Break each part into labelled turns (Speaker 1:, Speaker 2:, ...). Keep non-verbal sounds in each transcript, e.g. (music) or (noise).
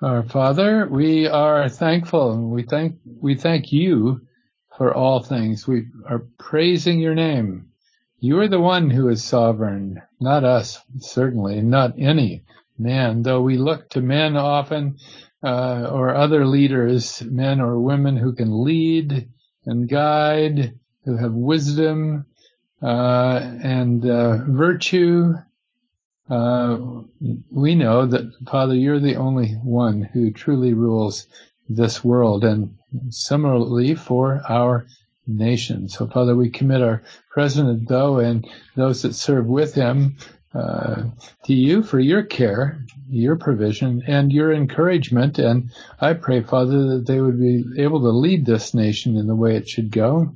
Speaker 1: Our Father, we are thankful and we thank we thank you for all things. We are praising your name. You are the one who is sovereign, not us, certainly, not any man, though we look to men often uh, or other leaders, men or women who can lead and guide, who have wisdom uh, and uh, virtue. Uh, we know that, Father, you're the only one who truly rules this world, and similarly for our nation. So, Father, we commit our President, though, and those that serve with him uh, to you for your care, your provision, and your encouragement. And I pray, Father, that they would be able to lead this nation in the way it should go.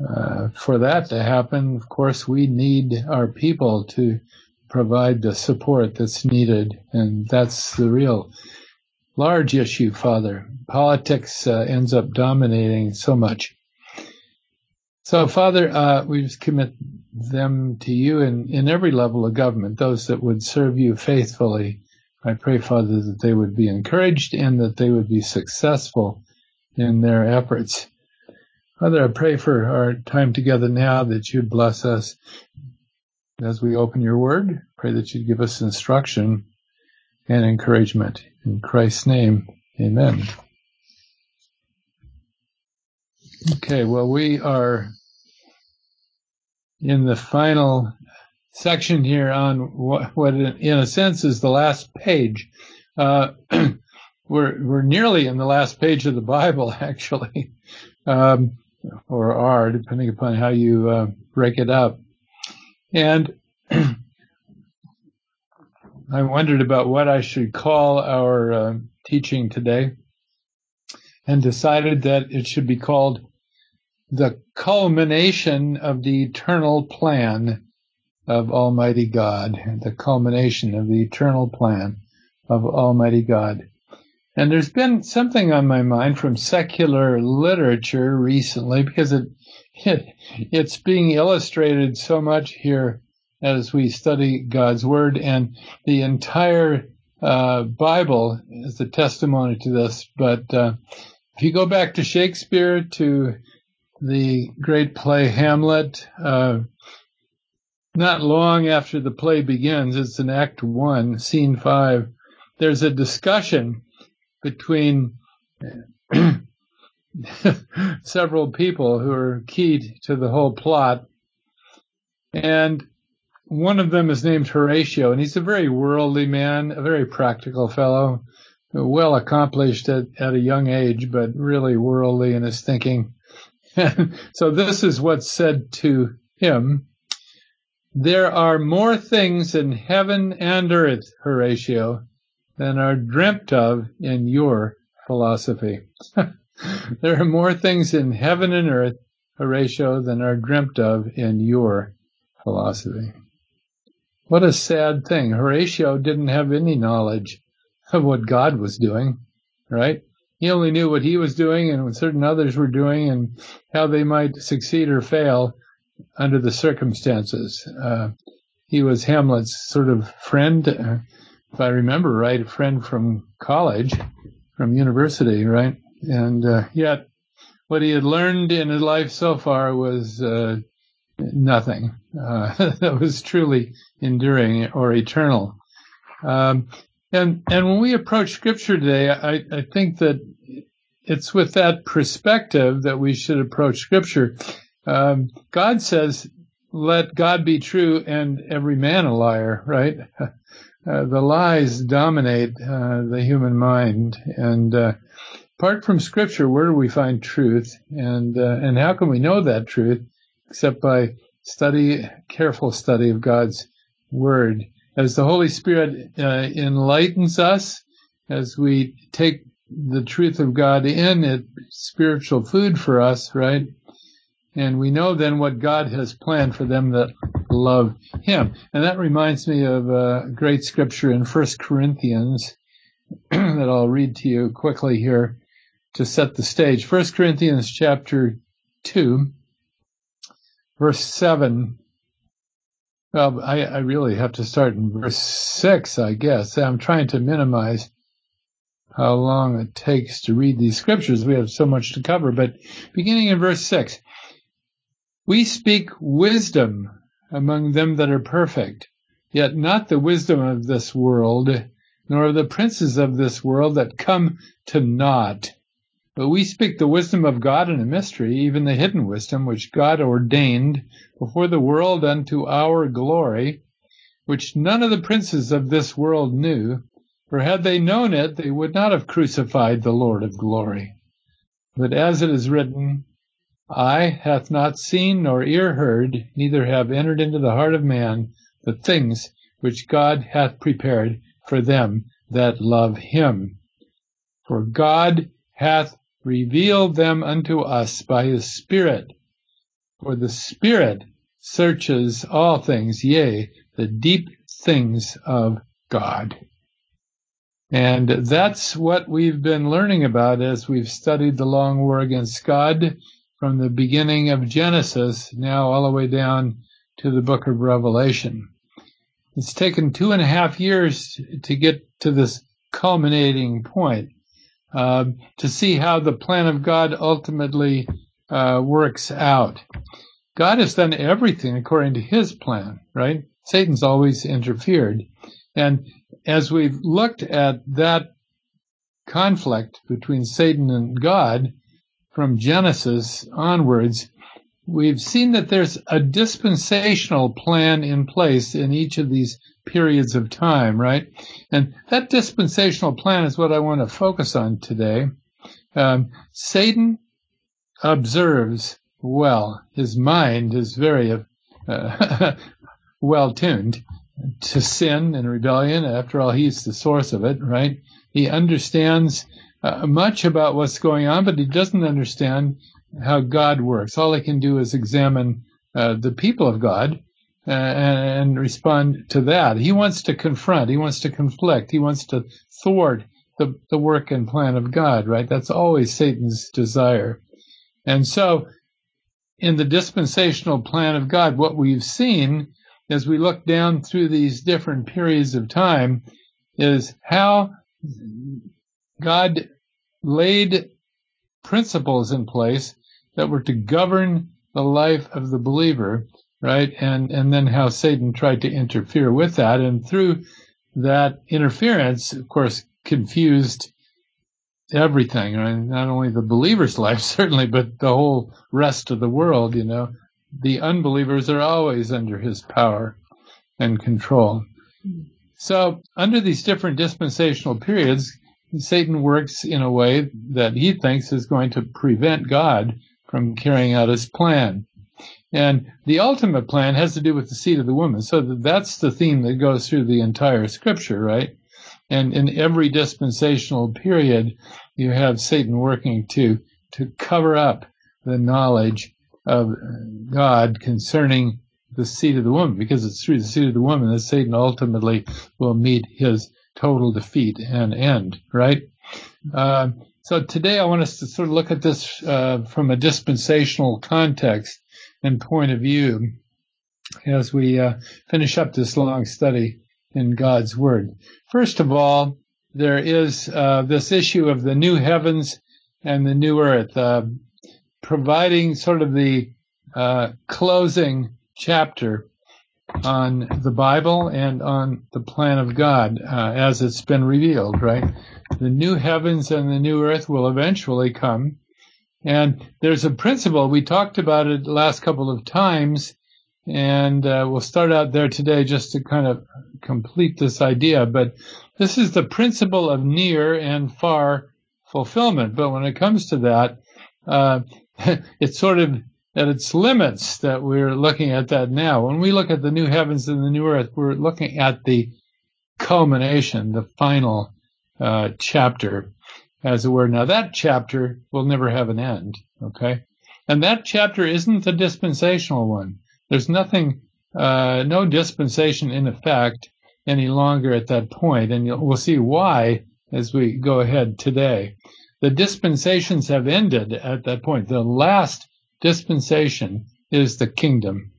Speaker 1: Uh, for that to happen, of course, we need our people to provide the support that's needed, and that's the real large issue, Father. Politics uh, ends up dominating so much. So, Father, uh, we just commit them to you in, in every level of government, those that would serve you faithfully. I pray, Father, that they would be encouraged and that they would be successful in their efforts. Father, I pray for our time together now that you'd bless us as we open your word. Pray that you'd give us instruction and encouragement. In Christ's name, amen. Okay, well, we are in the final section here on what, what in a sense is the last page. Uh, (clears throat) we're we're nearly in the last page of the Bible, (laughs) actually, um, or are depending upon how you uh, break it up. And (clears throat) I wondered about what I should call our uh, teaching today, and decided that it should be called the culmination of the eternal plan of Almighty God, the culmination of the eternal plan of Almighty God. And there's been something on my mind from secular literature recently because it, it it's being illustrated so much here as we study God's Word, and the entire uh, Bible is a testimony to this. But uh, if you go back to Shakespeare, to the great play Hamlet. Uh, not long after the play begins, it's in Act One, Scene Five. There's a discussion between uh, (clears throat) several people who are key to the whole plot, and one of them is named Horatio, and he's a very worldly man, a very practical fellow, well accomplished at, at a young age, but really worldly in his thinking. (laughs) so this is what's said to him. There are more things in heaven and earth, Horatio, than are dreamt of in your philosophy. (laughs) there are more things in heaven and earth, Horatio, than are dreamt of in your philosophy. What a sad thing. Horatio didn't have any knowledge of what God was doing, right? He only knew what he was doing and what certain others were doing and how they might succeed or fail under the circumstances. Uh, he was Hamlet's sort of friend, uh, if I remember right, a friend from college, from university, right? And uh, yet, what he had learned in his life so far was uh, nothing uh, (laughs) that was truly enduring or eternal. Um, and and when we approach Scripture today, I, I think that it's with that perspective that we should approach Scripture. Um, God says, "Let God be true and every man a liar." Right? (laughs) Uh, the lies dominate uh, the human mind, and uh, apart from Scripture, where do we find truth? And uh, and how can we know that truth except by study, careful study of God's Word? as the Holy Spirit uh, enlightens us, as we take the truth of God in, it's spiritual food for us, right? And we know then what God has planned for them that love Him. And that reminds me of a great scripture in First Corinthians (clears throat) that I'll read to you quickly here to set the stage. First Corinthians chapter 2, verse 7 well, I, I really have to start in verse six, I guess. I'm trying to minimize how long it takes to read these scriptures. We have so much to cover, but beginning in verse 6, we speak wisdom among them that are perfect, yet not the wisdom of this world, nor of the princes of this world that come to naught. But we speak the wisdom of God in a mystery, even the hidden wisdom which God ordained before the world unto our glory, which none of the princes of this world knew. For had they known it, they would not have crucified the Lord of glory. But as it is written, Eye hath not seen nor ear heard, neither have entered into the heart of man the things which God hath prepared for them that love him. For God hath revealed them unto us by his Spirit. For the Spirit searches all things, yea, the deep things of God. And that's what we've been learning about as we've studied the long war against God from the beginning of Genesis now all the way down to the book of Revelation. It's taken two and a half years to get to this culminating point, uh, to see how the plan of God ultimately uh, works out. God has done everything according to his plan, right? Satan's always interfered. And as we've looked at that conflict between Satan and God from Genesis onwards, we've seen that there's a dispensational plan in place in each of these periods of time, right? And that dispensational plan is what I want to focus on today. Um, Satan observes well. His mind is very uh, (laughs) well tuned to sin and rebellion. After all, he's the source of it, right? He understands uh, much about what's going on, but he doesn't understand how God works. All he can do is examine uh, the people of God uh, and, and, respond to that. He wants to confront. He wants to conflict. He wants to thwart the, the work and plan of God, right? That's always Satan's desire. And so, in the dispensational plan of God, what we've seen as we look down through these different periods of time is how God laid principles in place that were to govern the life of the believer, right? And, and then how Satan tried to interfere with that. And through that interference, of course, confused everything, right? Not only the believer's (laughs) life, certainly, but the whole rest of the world, you know the unbelievers are always under his power and control. So, under these different dispensational periods, Satan works in a way that he thinks is going to prevent God from carrying out his plan. And the ultimate plan has to do with the seed of the woman. So that's the theme that goes through the entire scripture, right? And in every dispensational period, you have Satan working to, to cover up the knowledge of God concerning the seed of the woman, because it's through the seed of the woman that Satan ultimately will meet his total defeat and end, right? Uh, so today I want us to sort of look at this uh, from a dispensational context and point of view as we uh, finish up this long study in God's Word. First of all, there is uh, this issue of the new heavens and the new earth. Uh, providing sort of the uh, closing chapter on the Bible and on the plan of God uh, as it's been revealed, right? The new heavens and the new earth will eventually come. And there's a principle, we talked about it last couple of times, and uh, we'll start out there today just to kind of complete this idea. But this is the principle of near and far fulfillment. But when it comes to that, uh, (laughs) it's sort of at its limits that we're looking at that now. When we look at the new heavens and the new earth, we're looking at the culmination, the final uh, chapter, as it were. Now that chapter will never have an end, okay? And that chapter isn't the dispensational one. There's nothing, uh, no dispensation in effect any longer at that point. and we'll see why as we go ahead today the dispensations have ended at that point. The last dispensation is the kingdom.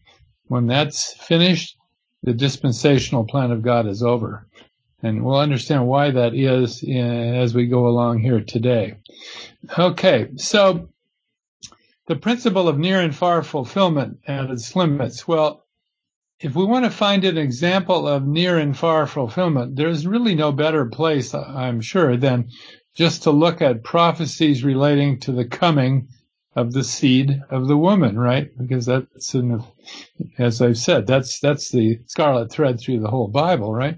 Speaker 1: When that's finished, the dispensational plan of God is over. And we'll understand why that is as we go along here today. Okay, so the principle of near and far fulfillment and its limits. Well, if we want to find an example of near and far fulfillment, there's really no better place, I'm sure, than just to look at prophecies relating to the coming of the seed of the woman, right? Because that's, in, as I've said, that's that's the scarlet thread through the whole Bible, right?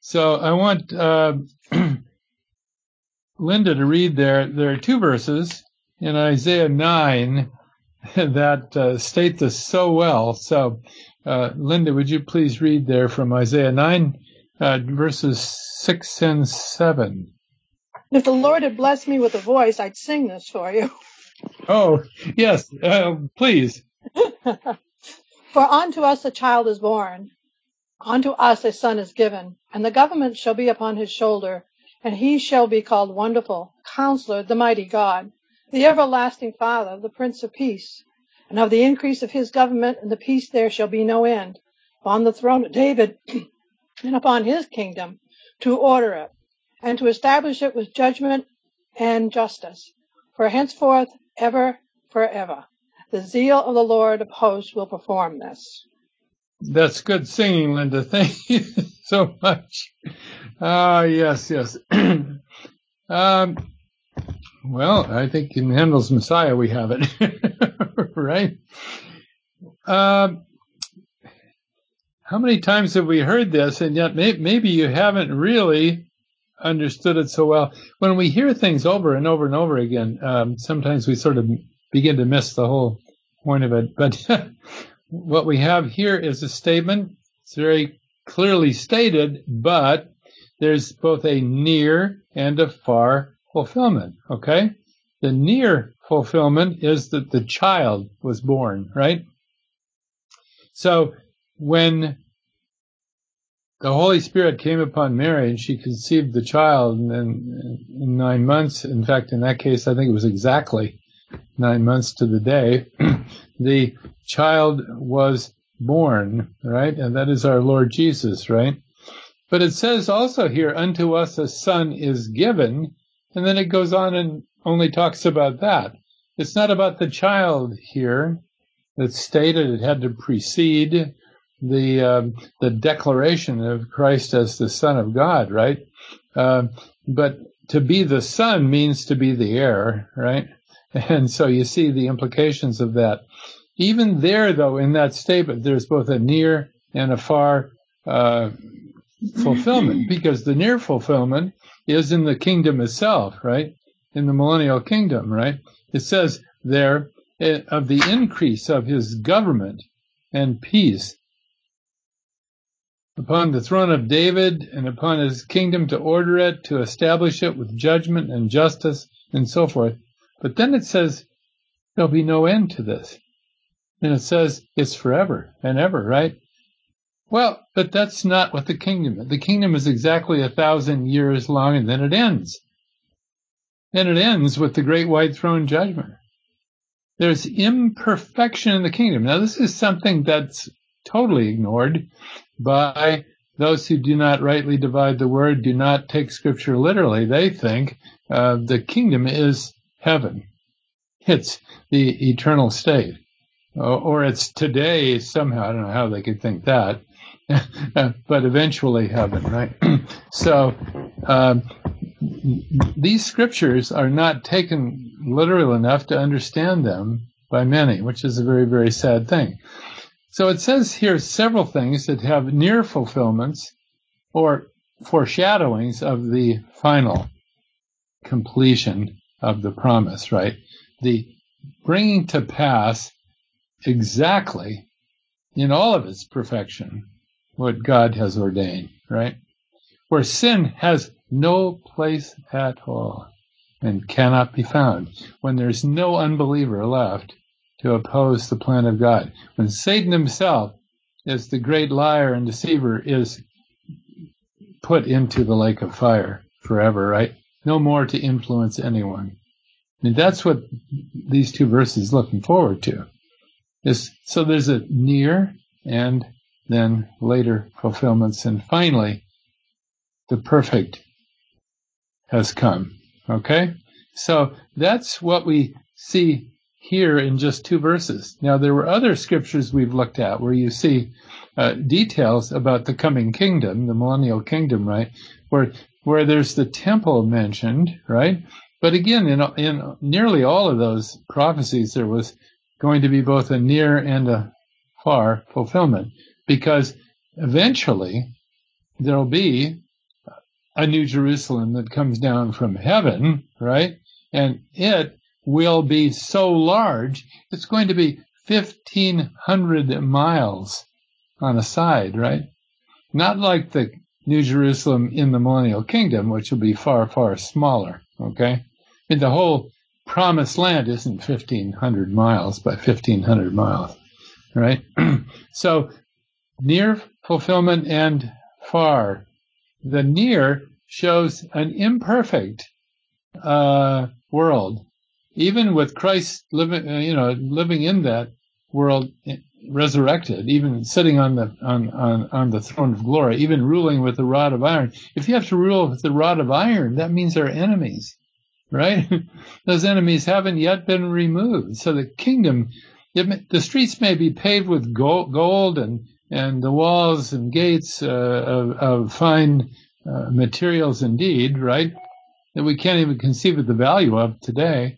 Speaker 1: So I want uh, (clears throat) Linda to read there. There are two verses in Isaiah nine (laughs) that uh, state this so well. So uh, Linda, would you please read there from Isaiah 9, uh, verses 6 and 7?
Speaker 2: If the Lord had blessed me with a voice, I'd sing this for you. (laughs)
Speaker 1: Oh, yes, uh, please. (laughs)
Speaker 2: for unto us a child is born, unto us a son is given, and the government shall be upon his shoulder, and he shall be called Wonderful, Counselor, the Mighty God, the Everlasting Father, the Prince of Peace and of the increase of his government and the peace there shall be no end upon the throne of David (clears throat) and upon his kingdom to order it and to establish it with judgment and justice for henceforth ever forever. The zeal of the Lord of hosts will perform this.
Speaker 1: That's good singing, Linda. (laughs) Thank you so much. Ah, yes, yes. (clears throat) um, well, I think in Handel's Messiah we have it, (laughs) right? Um, how many times have we heard this, and yet may- maybe you haven't really understood it so well? When we hear things over and over and over again, um, sometimes we sort of begin to miss the whole point of it. (laughs) But what we have here is a statement. It's very clearly stated, but there's both a near and a far fulfillment. Okay. The near fulfillment is that the child was born, right? So when the Holy Spirit came upon Mary and she conceived the child and then in nine months, in fact, in that case, I think it was exactly nine months to the day, (clears throat) the child was born, right? And that is our Lord Jesus, right? But it says also here, unto us a son is given, and then it goes on and only talks about that. It's not about the child here. It's stated it had to precede the um, the declaration of Christ as the Son of God, right? Uh, but to be the Son means to be the heir, right? (laughs) And so you see the implications of that. Even there, though, in that statement, there's both a near and a far uh, fulfillment, (laughs) because the near fulfillment is in the kingdom itself, right? In the millennial kingdom, right? It says there eh, of the increase of his government and peace upon the throne of David and upon his kingdom to order it, to establish it with judgment and justice and so forth. But then it says there'll be no end to this. And it says it's forever and ever, right? Well, but that's not what the kingdom is. The kingdom is exactly a thousand years long and then it ends. And it ends with the great white throne judgment. There's imperfection in the kingdom. Now, this is something that's totally ignored by those who do not rightly divide the word, do not take scripture literally. They think uh, the kingdom is heaven. It's the eternal state. Or it's today somehow. I don't know how they could think that. (laughs) but eventually heaven, right? (clears throat) so um, these scriptures are not taken literal enough to understand them by many, which is a very, very sad thing. So it says here several things that have near fulfillments or foreshadowings of the final completion of the promise, right? The bringing to pass exactly in all of its perfection what God has ordained, right? Where sin has no place at all and cannot be found. When there's no unbeliever left to oppose the plan of God. When Satan himself, as the great liar and deceiver, is put into the lake of fire forever, right? No more to influence anyone. I mean, that's what these two verses looking forward to. Is so there's a near and then later fulfillments. And finally, the perfect has come. Okay? So that's what we see here in just two verses. Now, there were other scriptures we've looked at where you see uh, details about the coming kingdom, the millennial kingdom, right? Where where there's the temple mentioned, right? But again, in in nearly all of those prophecies, there was going to be both a near and a far fulfillment, because eventually there'll be a new Jerusalem that comes down from heaven, right? And it will be so large, it's going to be 1500 miles on a side, right? Not like the New Jerusalem in the millennial kingdom, which will be far, far smaller, okay? And the whole promised land isn't 1500 miles by 1500 miles, right? (clears throat) so near fulfillment and far the near shows an imperfect uh, world, even with Christ living, uh, you know, living in that world, eh, resurrected, even sitting on the on, on on the throne of glory, even ruling with the rod of iron. If you have to rule with the rod of iron, that means there are enemies, right? (laughs) Those enemies haven't yet been removed. So the kingdom, it, the streets may be paved with gold, gold and and the walls and gates uh, of, of, fine uh, materials indeed, right? That we can't even conceive of the value of today.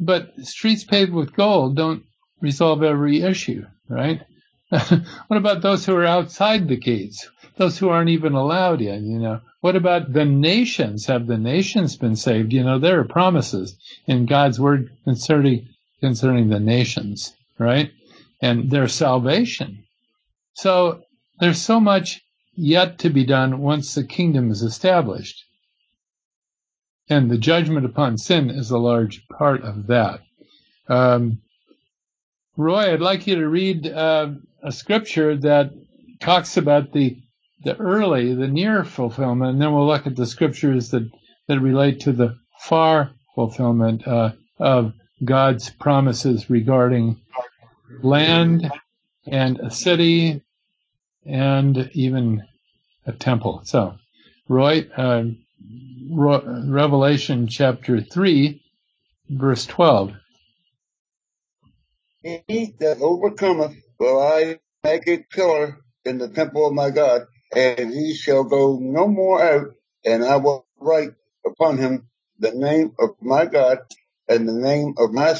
Speaker 1: But streets paved with gold don't resolve every issue, right? (laughs) what about those who are outside the gates? Those who aren't even allowed in, you know? What about the nations? Have the nations been saved? You know, there are promises in God's word concerning, concerning the nations, right? And their salvation. So there's so much yet to be done once the kingdom is established. And the judgment upon sin is a large part of that. Um, Roy, I'd like you to read uh, a scripture that talks about the the early, the near fulfillment, and then we'll look at the scriptures that, that relate to the far fulfillment uh, of God's promises regarding land and a city and even a temple. So, Roy, uh, Revelation chapter 3, verse 12.
Speaker 3: He that overcometh will I make a pillar in the temple of my God, and he shall go no more out, and I will write upon him the name of my God and the name of my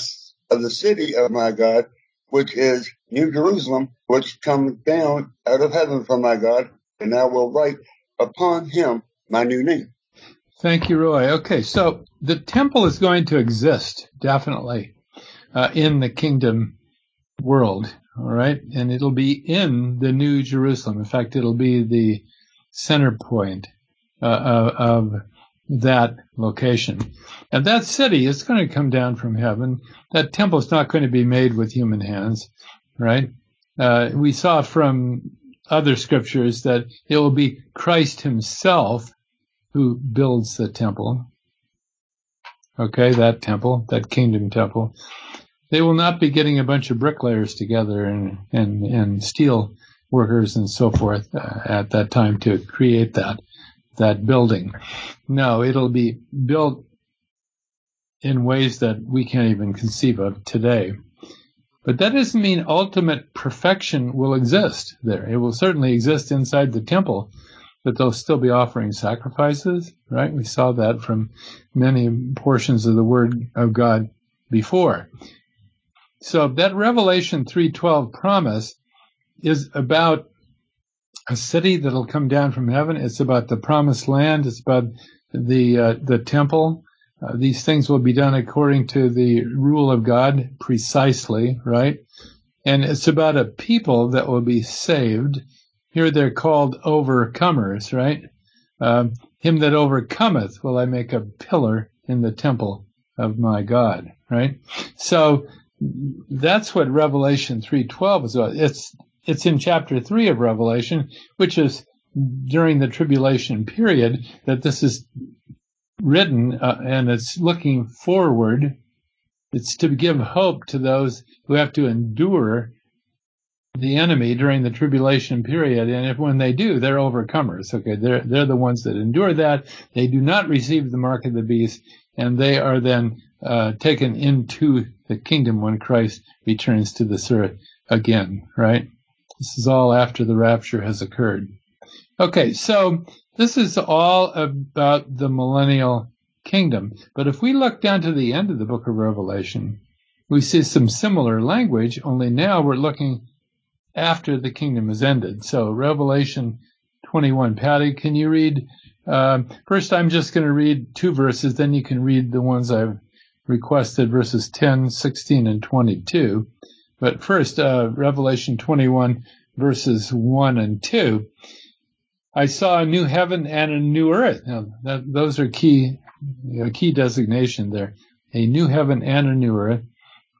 Speaker 3: of the city of my God, which is New Jerusalem, which comes down out of heaven from my God, and I will write upon him my new name.
Speaker 1: Thank you, Roy. Okay, so the temple is going to exist definitely uh, in the kingdom world, all right, and it'll be in the New Jerusalem. In fact, it'll be the center point uh, of, that location. And that city is going to come down from heaven. That temple is not going to be made with human hands, right? Uh, we saw from other scriptures that it will be Christ himself who builds the temple. Okay, that temple, that kingdom temple. They will not be getting a bunch of bricklayers together and, and, and steel workers and so forth uh, at that time to create that that building. No, it'll be built in ways that we can't even conceive of today. But that doesn't mean ultimate perfection will exist there. It will certainly exist inside the temple, but they'll still be offering sacrifices, right? We saw that from many portions of the Word of God before. So that Revelation 3:12 promise is about a city that'll come down from heaven. It's about the promised land. It's about the uh, the temple. Uh, these things will be done according to the rule of God precisely, right? And it's about a people that will be saved. Here they're called overcomers, right? Um, him that overcometh will I make a pillar in the temple of my God, right? So that's what Revelation 3:12 is about. It's it's in chapter 3 of Revelation, which is during the tribulation period that this is written uh, and it's looking forward. It's to give hope to those who have to endure the enemy during the tribulation period. And if when they do, they're overcomers. Okay. They're, they're the ones that endure that. They do not receive the mark of the beast and they are then, uh, taken into the kingdom when Christ returns to this earth again, right? This is all after the rapture has occurred. Okay. So this is all about the millennial kingdom. But if we look down to the end of the book of Revelation, we see some similar language, only now we're looking after the kingdom has ended. So Revelation 21. Patty, can you read? Uh, first, I'm just going to read two verses, then you can read the ones I've requested, verses 10, 16, and 22. But first, uh, Revelation 21, verses 1 and 2. I saw a new heaven and a new earth. Now, that, those are key, you know, key designation there. A new heaven and a new earth.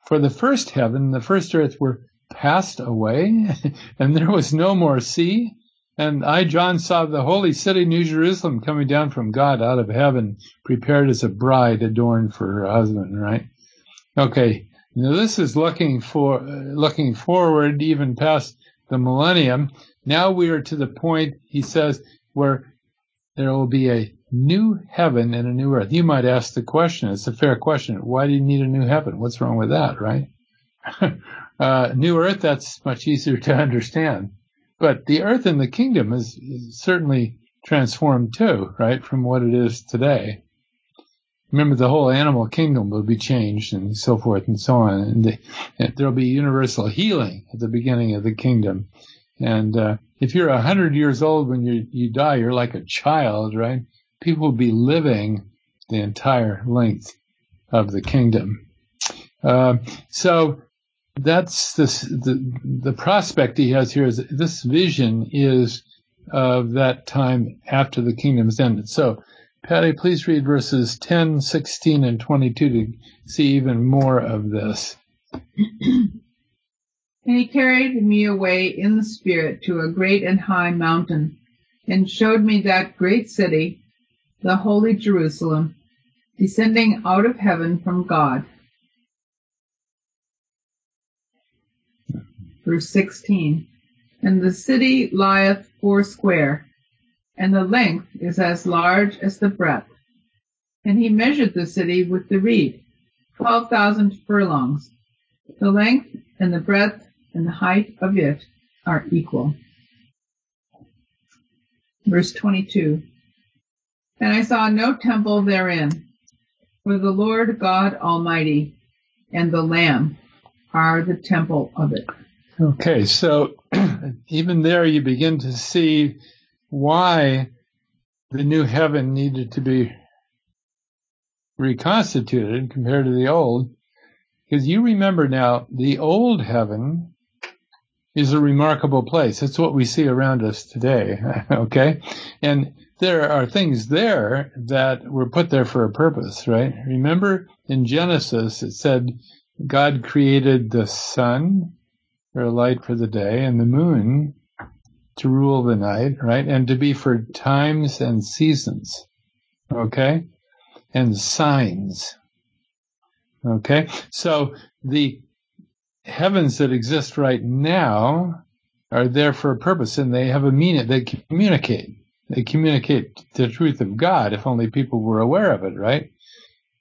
Speaker 1: For the first heaven the first earth were passed away, (laughs) and there was no more sea. And I, John, saw the holy city, New Jerusalem, coming down from God out of heaven, prepared as a bride adorned for her husband, right? Okay. Now this is looking for, looking forward even past the millennium. Now we are to the point, he says, where there will be a new heaven and a new earth. You might ask the question, it's a fair question. Why do you need a new heaven? What's wrong with that, right? (laughs) uh, new earth, that's much easier to (laughs) understand. But the earth in the kingdom is, certainly transformed too, right, from what it is today. Remember, the whole animal kingdom will be changed and so forth and so on. And, the, there'll be universal healing at the beginning of the kingdom. And uh, if you're a hundred years old when you you die, you're like a child, right? people will be living the entire length of the kingdom. Uh, so that's the, the prospect he has here is this vision is of that time after the kingdom is ended. So, Patty, please read verses 10, 16, and 22 to see even more of this. (clears throat)
Speaker 4: and he carried me away in the spirit to a great and high mountain and showed me that great city, the holy Jerusalem, descending out of heaven from God. Verse 16. And the city lieth foursquare, and the length is as large as the breadth. And he measured the city with the reed, twelve thousand furlongs. The length and the breadth and the height of it are equal. Verse 22. And I saw no temple therein, for the Lord God Almighty and the Lamb are the temple of it.
Speaker 1: Okay, so (clears throat) even there you begin to see why the new heaven needed to be reconstituted compared to the old. Because you remember now, the old heaven is a remarkable place. That's what we see around us today. (laughs) okay? And there are things there that were put there for a purpose, right? Remember in Genesis, it said God created the sun for light for the day and the moon to rule the night, right? And to be for times and seasons. Okay? And signs. Okay? So the heavens that exist right now are there for a purpose and they have a meaning. They communicate. They communicate the truth of God if only people were aware of it, right?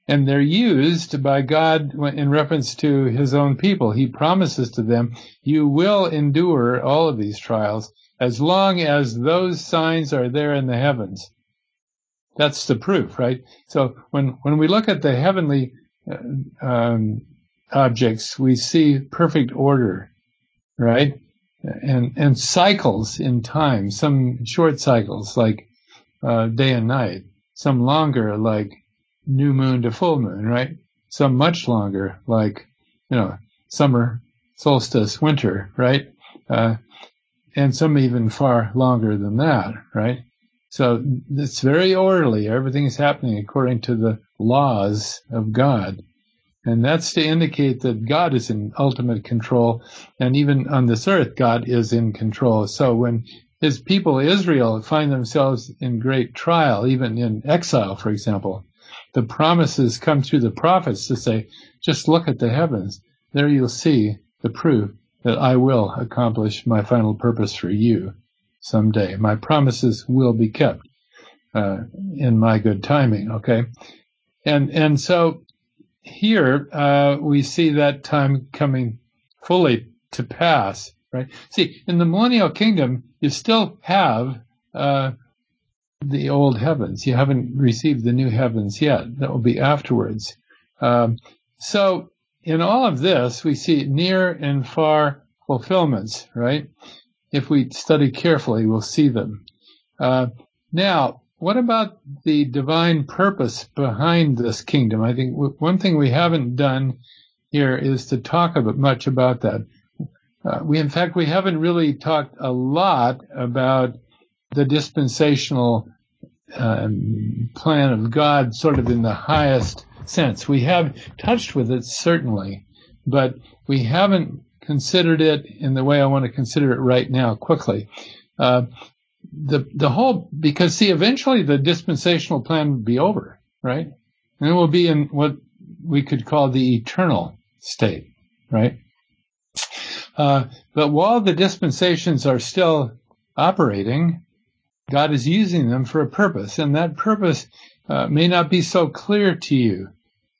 Speaker 1: And they're used by God in reference to his own people. He promises to them, you will endure all of these trials as long as those signs are there in the heavens. That's the proof, right? So when, when we look at the heavenly uh, um, objects, we see perfect order, right? and and cycles in time. Some short cycles like uh, day and night. Some longer like new moon to full moon, right? Some much longer like you know summer solstice, winter, right? Uh, and some even far longer than that, right? So it's very orderly. Everything is happening according to the laws of God. And that's to indicate that God is in ultimate control. And even on this earth, God is in control. So when his people, Israel, find themselves in great trial, even in exile, for example, the promises come through the prophets to say, just look at the heavens. There you'll see the proof that I will accomplish my final purpose for you someday. My promises will be kept uh, in my good timing. Okay, and and so here uh, we see that time coming fully to pass. Right. See, in the millennial kingdom, you still have uh, the old heavens. You haven't received the new heavens yet. That will be afterwards. Um, so in all of this, we see near and far fulfillments, right? If we study carefully, we'll see them. Uh, now, what about the divine purpose behind this kingdom? I think w- one thing we haven't done here is to talk about much about that. Uh, we, in fact, we haven't really talked a lot about the dispensational um, plan of God, sort of in the highest sense. We have touched with it certainly, but we haven't considered it in the way I want to consider it right now. Quickly, uh, the the whole because see, eventually the dispensational plan would be over, right? And it will be in what we could call the eternal state, right? Uh, but while the dispensations are still operating, God is using them for a purpose, and that purpose uh, may not be so clear to you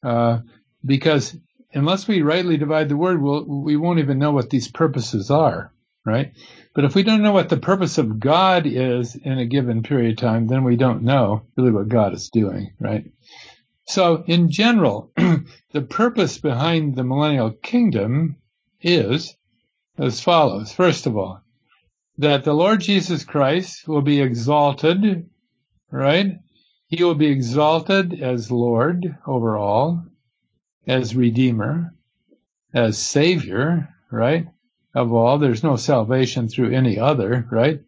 Speaker 1: uh, because unless we rightly divide the word, we'll, we won't even know what these purposes are, right? But if we don't know what the purpose of God is in a given period of time, then we don't know really what God is doing, right? So in general, (clears throat) the purpose behind the millennial kingdom is as follows. First of all, that the Lord Jesus Christ will be exalted, right? He will be exalted as Lord over all, as Redeemer, as Savior, right? Of all. There's no salvation through any other, right?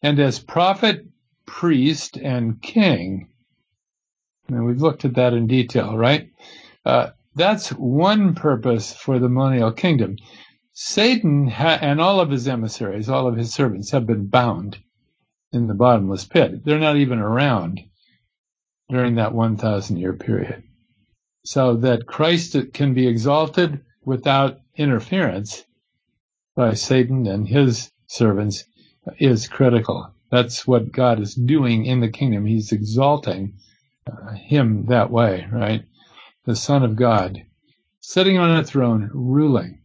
Speaker 1: And as prophet, priest, and king. And we've looked at that in detail, right? Uh, that's one purpose for the millennial kingdom. Satan ha- and all of his emissaries, all of his servants have been bound in the bottomless pit. They're not even around during that 1,000 year period. So that Christ can be exalted without interference by Satan and his servants is critical. That's what God is doing in the kingdom. He's exalting uh, him that way, right? The Son of God, sitting on a throne, ruling.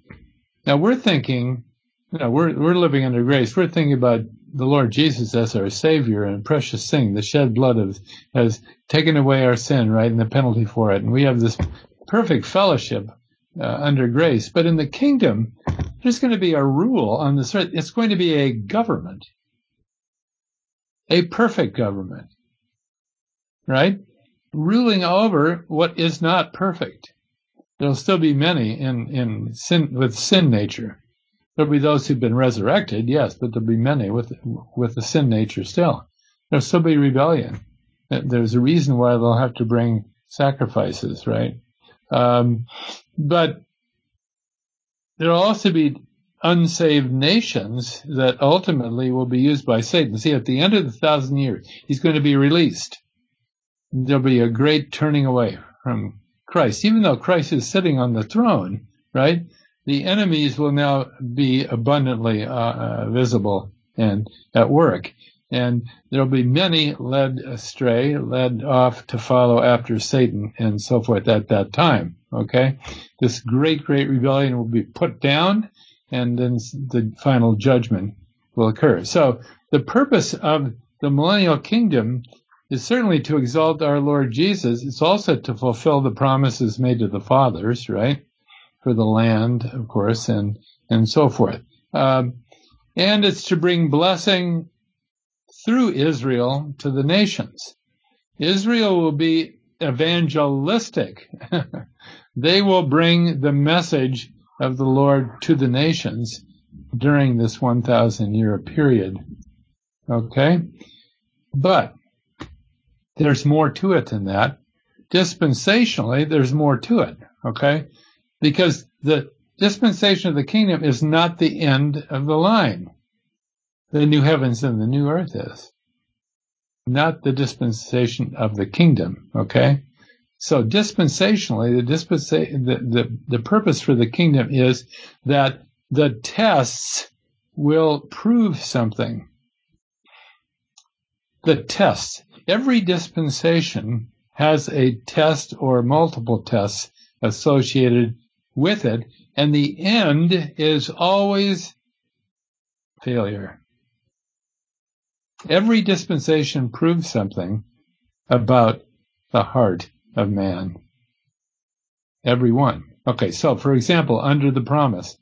Speaker 1: Now we're thinking, you know, we're, we're living under grace. We're thinking about the Lord Jesus as our Savior and precious thing. The shed blood of, has taken away our sin, right, and the penalty for it. And we have this perfect fellowship uh, under grace. But in the kingdom, there's going to be a rule on this earth. It's going to be a government, a perfect government, right? Ruling over what is not perfect. There'll still be many in, in sin, with sin nature. There'll be those who've been resurrected, yes, but there'll be many with, with the sin nature still. There'll still be rebellion. There's a reason why they'll have to bring sacrifices, right? Um, but there'll also be unsaved nations that ultimately will be used by Satan. See, at the end of the thousand years, he's going to be released. There'll be a great turning away from Christ. Even though Christ is sitting on the throne, right? The enemies will now be abundantly uh, uh, visible and at work. And there'll be many led astray, led off to follow after Satan and so forth at that time. Okay? This great, great rebellion will be put down and then the final judgment will occur. So the purpose of the millennial kingdom is certainly to exalt our Lord Jesus. It's also to fulfill the promises made to the fathers, right? For the land, of course, and, and so forth. Um, and it's to bring blessing through Israel to the nations. Israel will be evangelistic. (laughs) they will bring the message of the Lord to the nations during this 1,000 year period. Okay? But there's more to it than that. Dispensationally, there's more to it, okay? Because the dispensation of the kingdom is not the end of the line. The new heavens and the new earth is. Not the dispensation of the kingdom, okay? So dispensationally, the, dispensa- the, the, the purpose for the kingdom is that the tests will prove something. The tests. Every dispensation has a test or multiple tests associated with it, and the end is always failure. Every dispensation proves something about the heart of man. Every one. Okay, so for example, under the promise,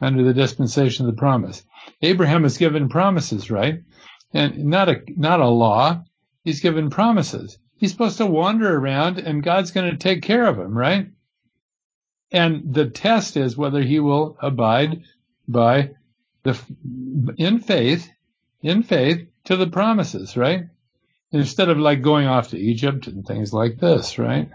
Speaker 1: under the dispensation of the promise, Abraham is given promises, right? And not a not a law. He's given promises. He's supposed to wander around and God's going to take care of him, right? And the test is whether he will abide by the in faith, in faith to the promises, right? Instead of like going off to Egypt and things like this, right?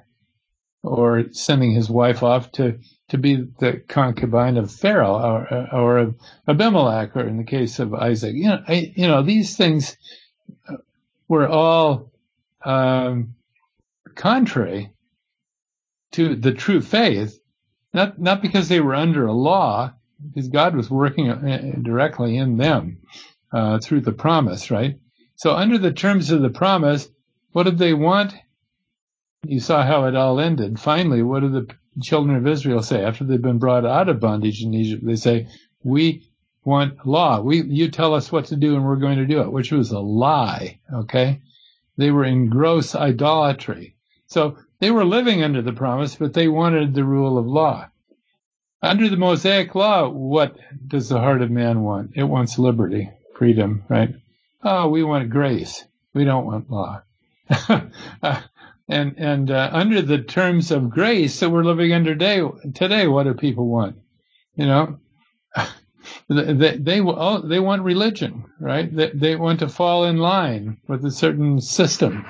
Speaker 1: Or sending his wife off to, to be the concubine of Pharaoh or, or Abimelech, or in the case of Isaac. You know, I, you know, these things were all um, contrary to the true faith, not not because they were under a law, because God was working uh, directly in them uh, through the promise, right? So under the terms of the promise, what did they want? You saw how it all ended. Finally, what did the children of Israel say after they've been brought out of bondage in Egypt? They say, "We want law. We you tell us what to do, and we're going to do it," which was a lie. Okay, they were in gross idolatry. So they were living under the promise, but they wanted the rule of law. Under the Mosaic law, what does the heart of man want? It wants liberty, freedom, right? Oh, we want grace. We don't want law. (laughs) and and uh, under the terms of grace that we're living under day, today, what do people want? You know, (laughs) they they oh, they want religion, right? They, they want to fall in line with a certain system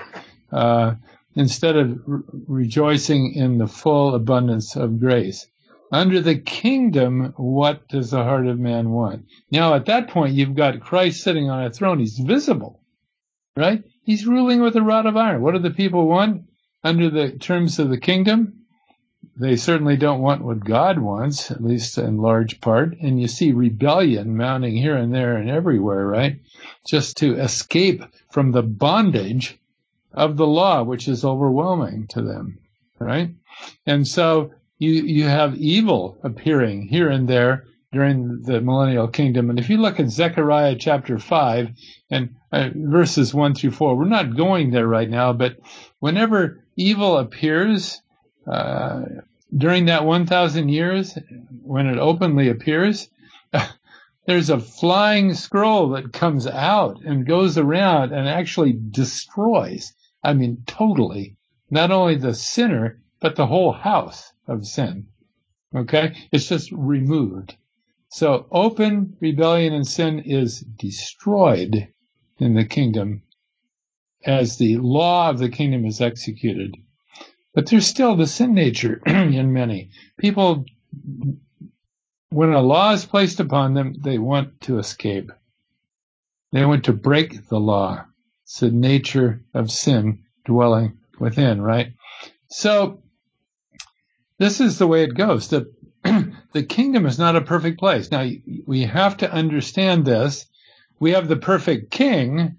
Speaker 1: uh, instead of re- rejoicing in the full abundance of grace. Under the kingdom, what does the heart of man want? Now, at that point, you've got Christ sitting on a throne. He's visible, right? He's ruling with a rod of iron. What do the people want under the terms of the kingdom? They certainly don't want what God wants, at least in large part. And you see rebellion mounting here and there and everywhere, right? Just to escape from the bondage of the law, which is overwhelming to them, right? And so you, you have evil appearing here and there during the millennial kingdom. And if you look at Zechariah chapter 5 and uh, verses 1 through 4, we're not going there right now, but whenever evil appears, uh, during that 1,000 years, when it openly appears, (laughs) there's a flying scroll that comes out and goes around and actually destroys, I mean, totally, not only the sinner, but the whole house of sin. Okay? It's just removed. So open rebellion and sin is destroyed in the kingdom as the law of the kingdom is executed. But there's still the sin nature (clears throat) in many. People, when a law is placed upon them, they want to escape. They want to break the law. It's the nature of sin dwelling within, right? So, this is the way it goes. The, (clears throat) the kingdom is not a perfect place. Now, we have to understand this. We have the perfect king,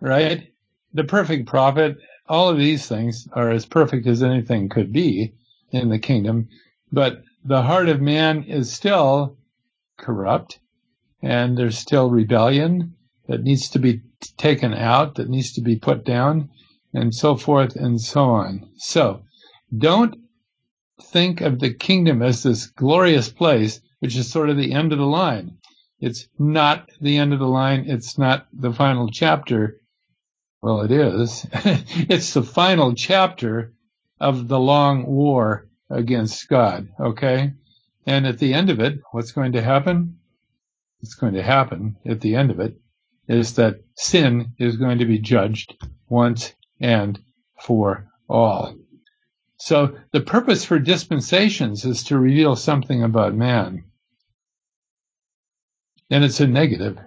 Speaker 1: right? The perfect prophet all of these things are as perfect as anything could be in the kingdom, but the heart of man is still corrupt and there's still rebellion that needs to be taken out, that needs to be put down, and so forth and so on. So don't think of the kingdom as this glorious place, which is sort of the end of the line. It's not the end of the line. It's not the final chapter. Well, it is. (laughs) it's the final chapter of the long war against God, okay? And at the end of it, what's going to happen? What's going to happen at the end of it is that sin is going to be judged once and for all. So the purpose for dispensations is to reveal something about man. And it's a negative.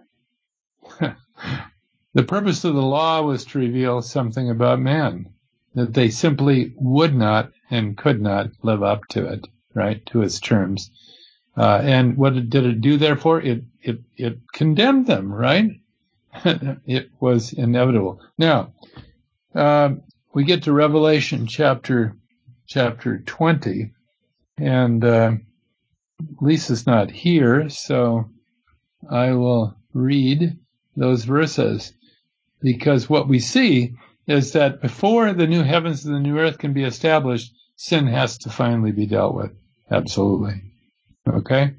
Speaker 1: (laughs) The purpose of the law was to reveal something about man, that they simply would not and could not live up to it, right, to its terms. Uh, and what did it do therefore? It, it, it condemned them, right? (laughs) it was inevitable. Now, um, we get to Revelation chapter, chapter 20 and, uh, Lisa's not here, so I will read those verses because what we see is that before the new heavens and the new earth can be established, sin has to finally be dealt with. Absolutely. Okay?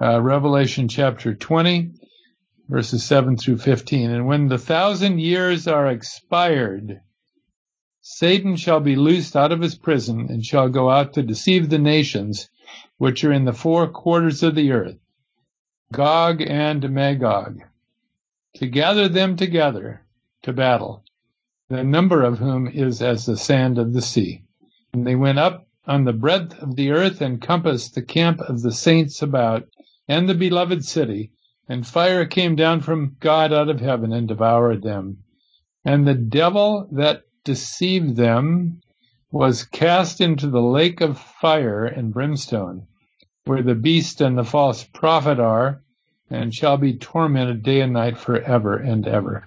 Speaker 1: Uh, Revelation chapter 20, verses 7 through 15. And when the thousand years are expired, Satan shall be loosed out of his prison and shall go out to deceive the nations which are in the four quarters of the earth, Gog and Magog, to gather them together to battle, the number of whom is as the sand of the sea. And they went up on the breadth of the earth and compassed the camp of the saints about, and the beloved city, and fire came down from God out of heaven and devoured them. And the devil that deceived them was cast into the lake of fire and brimstone, where the beast and the false prophet are, and shall be tormented day and night forever and ever.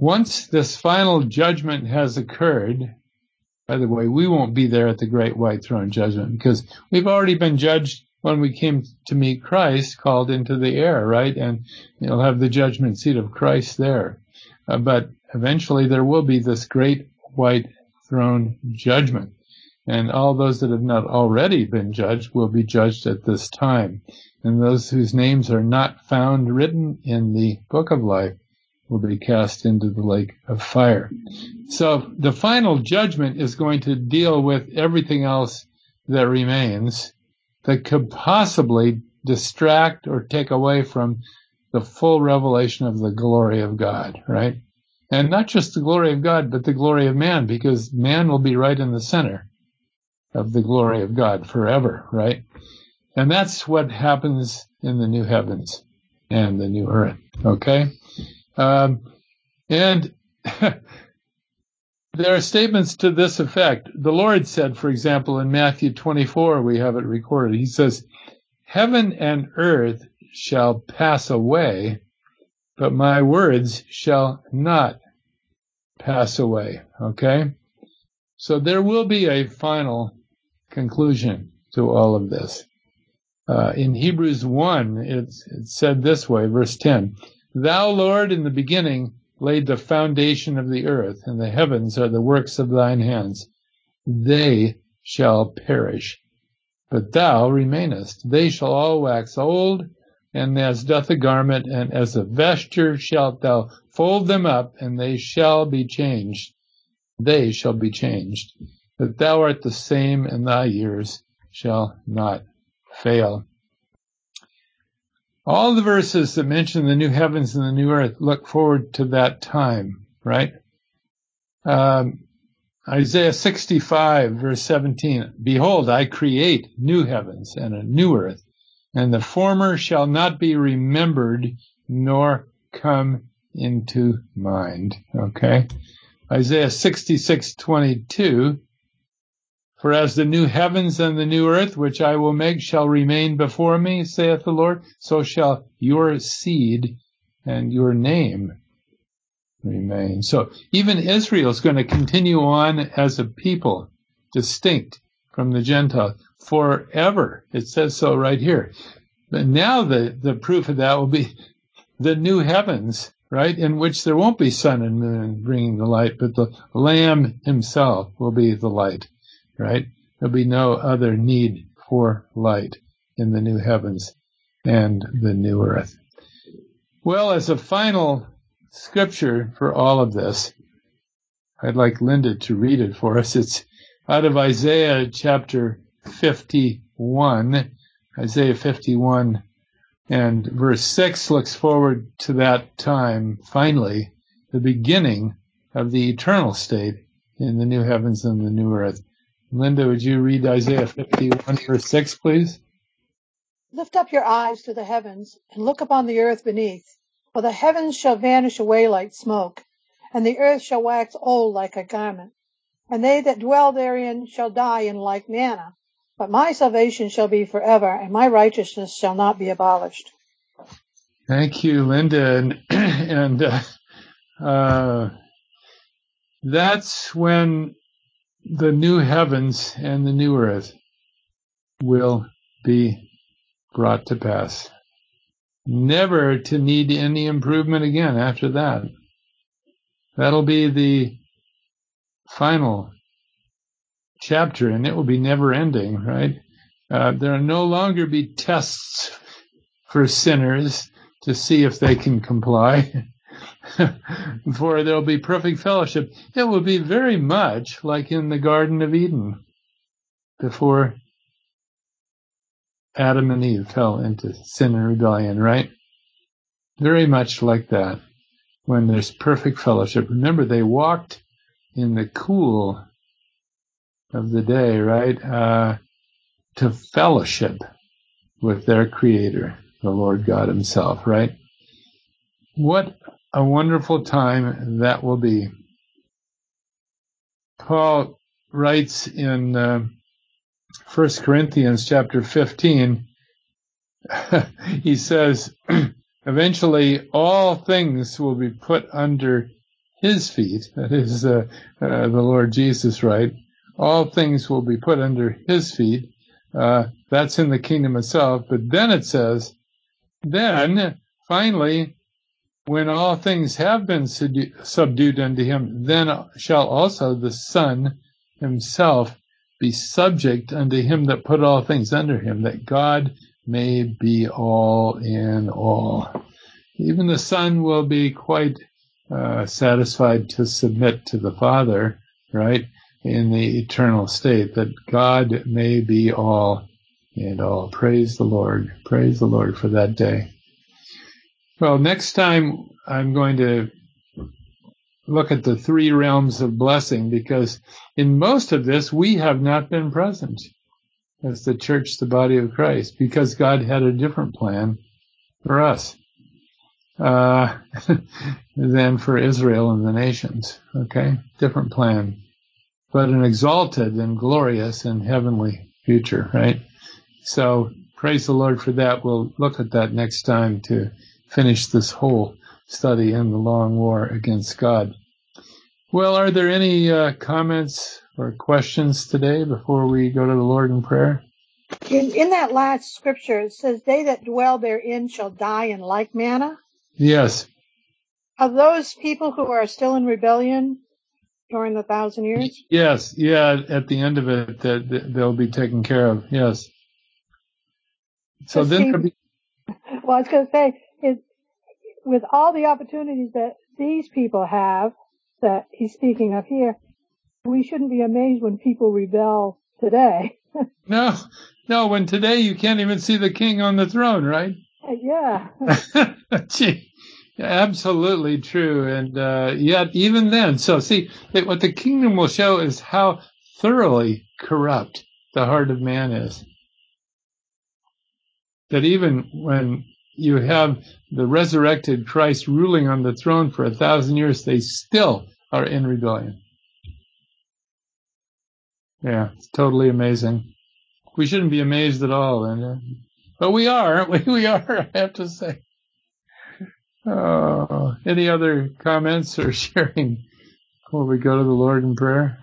Speaker 1: Once this final judgment has occurred, by the way, we won't be there at the great white throne judgment because we've already been judged when we came to meet Christ, called into the air, right? And you'll have the judgment seat of Christ there. Uh, but eventually there will be this great white throne judgment. And all those that have not already been judged will be judged at this time. And those whose names are not found written in the book of life will be cast into the lake of fire. So the final judgment is going to deal with everything else that remains that could possibly distract or take away from the full revelation of the glory of God, right? And not just the glory of God, but the glory of man, because man will be right in the center of the glory of God forever, right? And that's what happens in the new heavens and the new earth, okay? Um, and (laughs) there are statements to this effect. The Lord said, for example, in Matthew 24, we have it recorded. He says, Heaven and earth shall pass away, but my words shall not pass away. Okay? So there will be a final conclusion to all of this. Uh, in Hebrews 1, it's, it's said this way, verse 10, Thou, Lord, in the beginning laid the foundation of the earth, and the heavens are the works of thine hands. They shall perish, but thou remainest. They shall all wax old, and as doth a garment, and as a vesture shalt thou fold them up, and they shall be changed. They shall be changed. But thou art the same, and thy years shall not fail. All the verses that mention the new heavens and the new earth look forward to that time, right? Um, Isaiah 65 verse 17, Behold, I create new heavens and a new earth, and the former shall not be remembered nor come into mind. Okay. Isaiah 66, 22, for as the new heavens and the new earth which I will make shall remain before me, saith the Lord, so shall your seed and your name remain. So even Israel is going to continue on as a people, distinct from the Gentiles forever. It says so right here. But now the, the proof of that will be (laughs) the new heavens, right, in which there won't be sun and moon bringing the light, but the Lamb himself will be the light, right? There'll be no other need for light in the new heavens and the new earth. Well, as a final scripture for all of this, I'd like Linda to read it for us. It's out of Isaiah chapter 51, Isaiah 51 and verse 6 looks forward to that time, finally, the beginning of the eternal state in the new heavens and the new earth. Linda, would you read Isaiah 51 verse 6, please?
Speaker 2: Lift up your eyes to the heavens and look upon the earth beneath. For the heavens shall vanish away like smoke, and the earth shall wax old like a garment. And they that dwell therein shall die in like manner. But my salvation shall be forever, and my righteousness shall not be abolished.
Speaker 1: Thank you, Linda. And, (clears throat) and uh, uh, that's when the new heavens and the new earth will be brought to pass. Never to need any improvement again after that. That'll be the final chapter and it will be never ending, right? Uh, there will no longer be tests for sinners to see if they can comply. (laughs) (laughs) For there will be perfect fellowship. It will be very much like in the Garden of Eden before Adam and Eve fell into sin and rebellion, right? Very much like that when there's perfect fellowship. Remember, they walked in the cool of the day, right? Uh, to fellowship with their creator, the Lord God himself, right? What a wonderful time that will be. Paul writes in uh, 1 Corinthians chapter 15, (laughs) he says, (clears throat) eventually all things will be put under his feet. That is uh, uh, the Lord Jesus, right? All things will be put under his feet. Uh, that's in the kingdom itself. But then it says, then finally, when all things have been subdued unto him, then shall also the Son himself be subject unto him that put all things under him, that God may be all in all. Even the Son will be quite uh, satisfied to submit to the Father, right, in the eternal state, that God may be all and all. Praise the Lord. Praise the Lord for that day. Well, next time I'm going to look at the three realms of blessing because in most of this we have not been present as the church, the body of Christ, because God had a different plan for us uh, (laughs) than for Israel and the nations. Okay, different plan, but an exalted and glorious and heavenly future, right? So praise the Lord for that. We'll look at that next time to finish this whole study in the long war against God. Well, are there any uh, comments or questions today before we go to the Lord in prayer?
Speaker 2: In, in that last scripture, it says, They that dwell therein shall die in like manner.
Speaker 1: Yes.
Speaker 2: Are those people who are still in rebellion during the thousand years?
Speaker 1: Yes, yeah, at the end of it, that they'll be taken care of. Yes. So then,
Speaker 2: be... (laughs) well, I was going to say, with all the opportunities that these people have, that he's speaking of here, we shouldn't be amazed when people rebel today. (laughs)
Speaker 1: no, no, when today you can't even see the king on the throne, right?
Speaker 2: Yeah. (laughs)
Speaker 1: Gee, absolutely true. And uh, yet, even then, so see, what the kingdom will show is how thoroughly corrupt the heart of man is. That even when you have the resurrected Christ ruling on the throne for a thousand years, they still are in rebellion. Yeah, it's totally amazing. We shouldn't be amazed at all, and uh, but we are, aren't (laughs) we? We are, I have to say. Oh, any other comments or (laughs) sharing before we go to the Lord in prayer?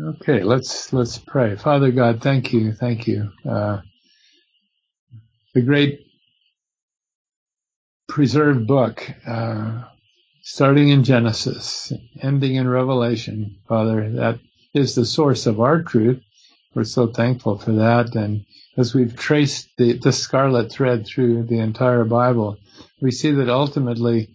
Speaker 1: Okay, let's let's pray. Father God, thank you, thank you. Uh, the great preserved book, uh, starting in Genesis, ending in Revelation, Father, that is the source of our truth. We're so thankful for that. And as we've traced the, the scarlet thread through the entire Bible, we see that ultimately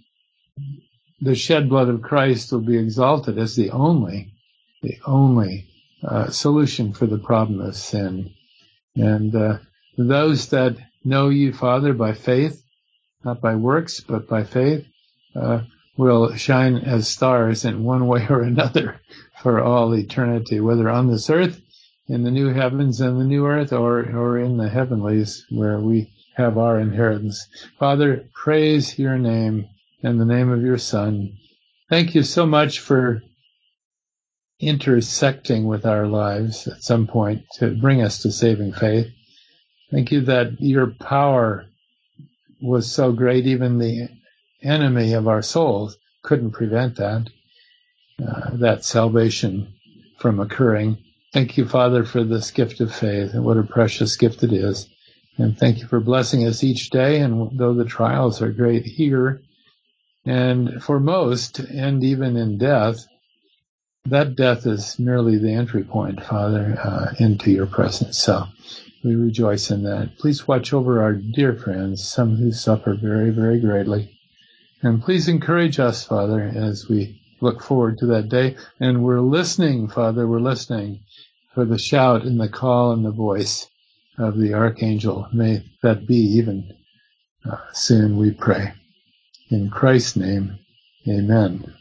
Speaker 1: the shed blood of Christ will be exalted as the only, the only uh, solution for the problem of sin. And uh, those that know you, Father, by faith, not by works, but by faith, uh, will shine as stars in one way or another for all eternity, whether on this earth, in the new heavens and the new earth, or, or in the heavenlies where we have our inheritance. Father, praise your name and the name of your Son. Thank you so much for intersecting with our lives at some point to bring us to saving faith. Thank you that your power was so great, even the enemy of our souls couldn't prevent that, uh, that salvation from occurring. Thank you, Father, for this gift of faith and what a precious gift it is. And thank you for blessing us each day. And though the trials are great here, and for most, and even in death, that death is merely the entry point, Father, uh, into your presence. So we rejoice in that. Please watch over our dear friends, some who suffer very, very greatly. And please encourage us, Father, as we look forward to that day. And we're listening, Father, we're listening for the shout and the call and the voice of the archangel. May that be even uh, soon, we pray. In Christ's name, amen.